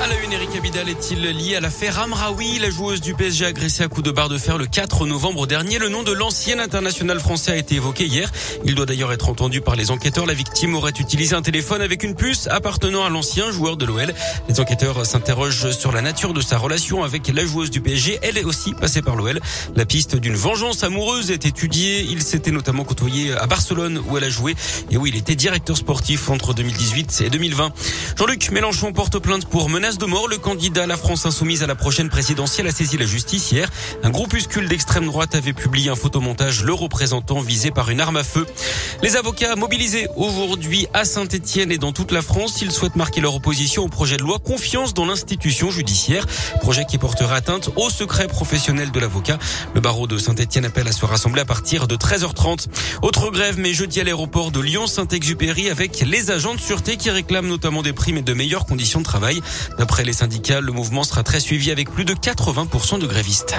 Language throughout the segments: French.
À la une, Eric Abidal est-il lié à l'affaire Amraoui? La joueuse du PSG agressée à coups de barre de fer le 4 novembre dernier. Le nom de l'ancien international français a été évoqué hier. Il doit d'ailleurs être entendu par les enquêteurs. La victime aurait utilisé un téléphone avec une puce appartenant à l'ancien joueur de l'OL. Les enquêteurs s'interrogent sur la nature de sa relation avec la joueuse du PSG. Elle est aussi passée par l'OL. La piste d'une vengeance amoureuse est étudiée. Il s'était notamment côtoyé à Barcelone où elle a joué et où il était directeur sportif entre 2018 et 2020. Jean-Luc Mélenchon porte plainte pour menace de mort. Le candidat à la France insoumise à la prochaine présidentielle a saisi la justice hier. Un groupuscule d'extrême droite avait publié un photomontage le représentant visé par une arme à feu. Les avocats mobilisés aujourd'hui à Saint-Etienne et dans toute la France, ils souhaitent marquer leur opposition au projet de loi confiance dans l'institution judiciaire. Projet qui portera atteinte au secret professionnel de l'avocat. Le barreau de Saint-Etienne appelle à se rassembler à partir de 13h30. Autre grève, mais jeudi à l'aéroport de Lyon-Saint-Exupéry avec les agents de sûreté qui réclament notamment des primes et de meilleures conditions de travail. D'après les syndicats, le mouvement sera très suivi avec plus de 80% de grévistes.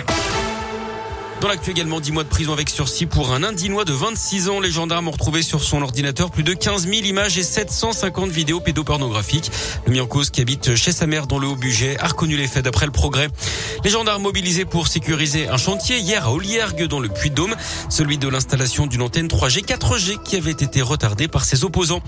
Dans l'actu également, 10 mois de prison avec sursis pour un Indinois de 26 ans. Les gendarmes ont retrouvé sur son ordinateur plus de 15 000 images et 750 vidéos pédopornographiques. Le mis cause qui habite chez sa mère dans le Haut-Budget a reconnu les faits d'après le progrès. Les gendarmes mobilisés pour sécuriser un chantier hier à Oliergue dans le Puy-de-Dôme, celui de l'installation d'une antenne 3G 4G qui avait été retardée par ses opposants.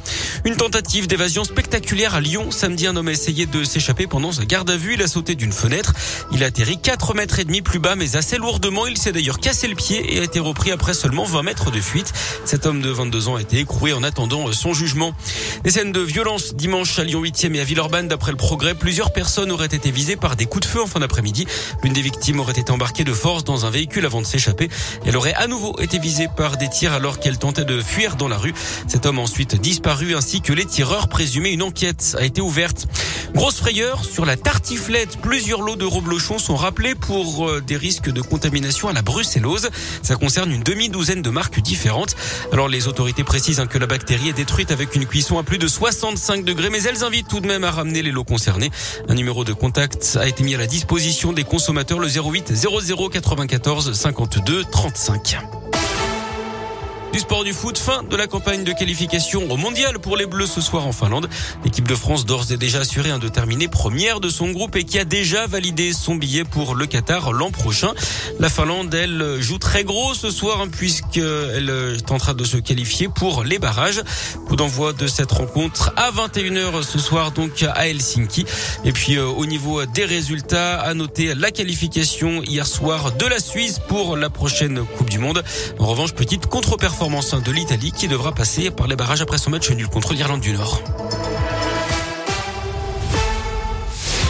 Une tentative d'évasion spectaculaire à Lyon. Samedi, un homme a essayé de s'échapper pendant sa garde à vue. Il a sauté d'une fenêtre. Il a atterri 4 mètres et demi plus bas, mais assez lourdement. Il s'est d'ailleurs cassé le pied et a été repris après seulement 20 mètres de fuite. Cet homme de 22 ans a été écroué en attendant son jugement. Des scènes de violence dimanche à Lyon 8e et à Villeurbanne. D'après le progrès, plusieurs personnes auraient été visées par des coups de feu en fin d'après-midi. L'une des victimes aurait été embarquée de force dans un véhicule avant de s'échapper. Elle aurait à nouveau été visée par des tirs alors qu'elle tentait de fuir dans la rue. Cet homme a ensuite disparu ainsi que les tireurs présumés. Une enquête a été ouverte. Grosse frayeur sur la tartiflette. Plusieurs lots de reblochons sont rappelés pour euh, des risques de contamination à la brucellose. Ça concerne une demi-douzaine de marques différentes. Alors les autorités précisent hein, que la bactérie est détruite avec une cuisson à plus de 65 degrés, mais elles invitent tout de même à ramener les lots concernés. Un numéro de contact a été mis à la disposition des consommateurs, le 08 00 94 52 35. Du sport du foot, fin de la campagne de qualification au mondial pour les Bleus ce soir en Finlande. L'équipe de France d'ores et déjà assuré un de terminer première de son groupe et qui a déjà validé son billet pour le Qatar l'an prochain. La Finlande, elle, joue très gros ce soir hein, puisqu'elle tentera de se qualifier pour les barrages. Coup d'envoi de cette rencontre à 21h ce soir donc à Helsinki. Et puis euh, au niveau des résultats, à noter la qualification hier soir de la Suisse pour la prochaine Coupe du Monde. En revanche, petite contre-performance de l'Italie qui devra passer par les barrages après son match nul contre l'Irlande du Nord.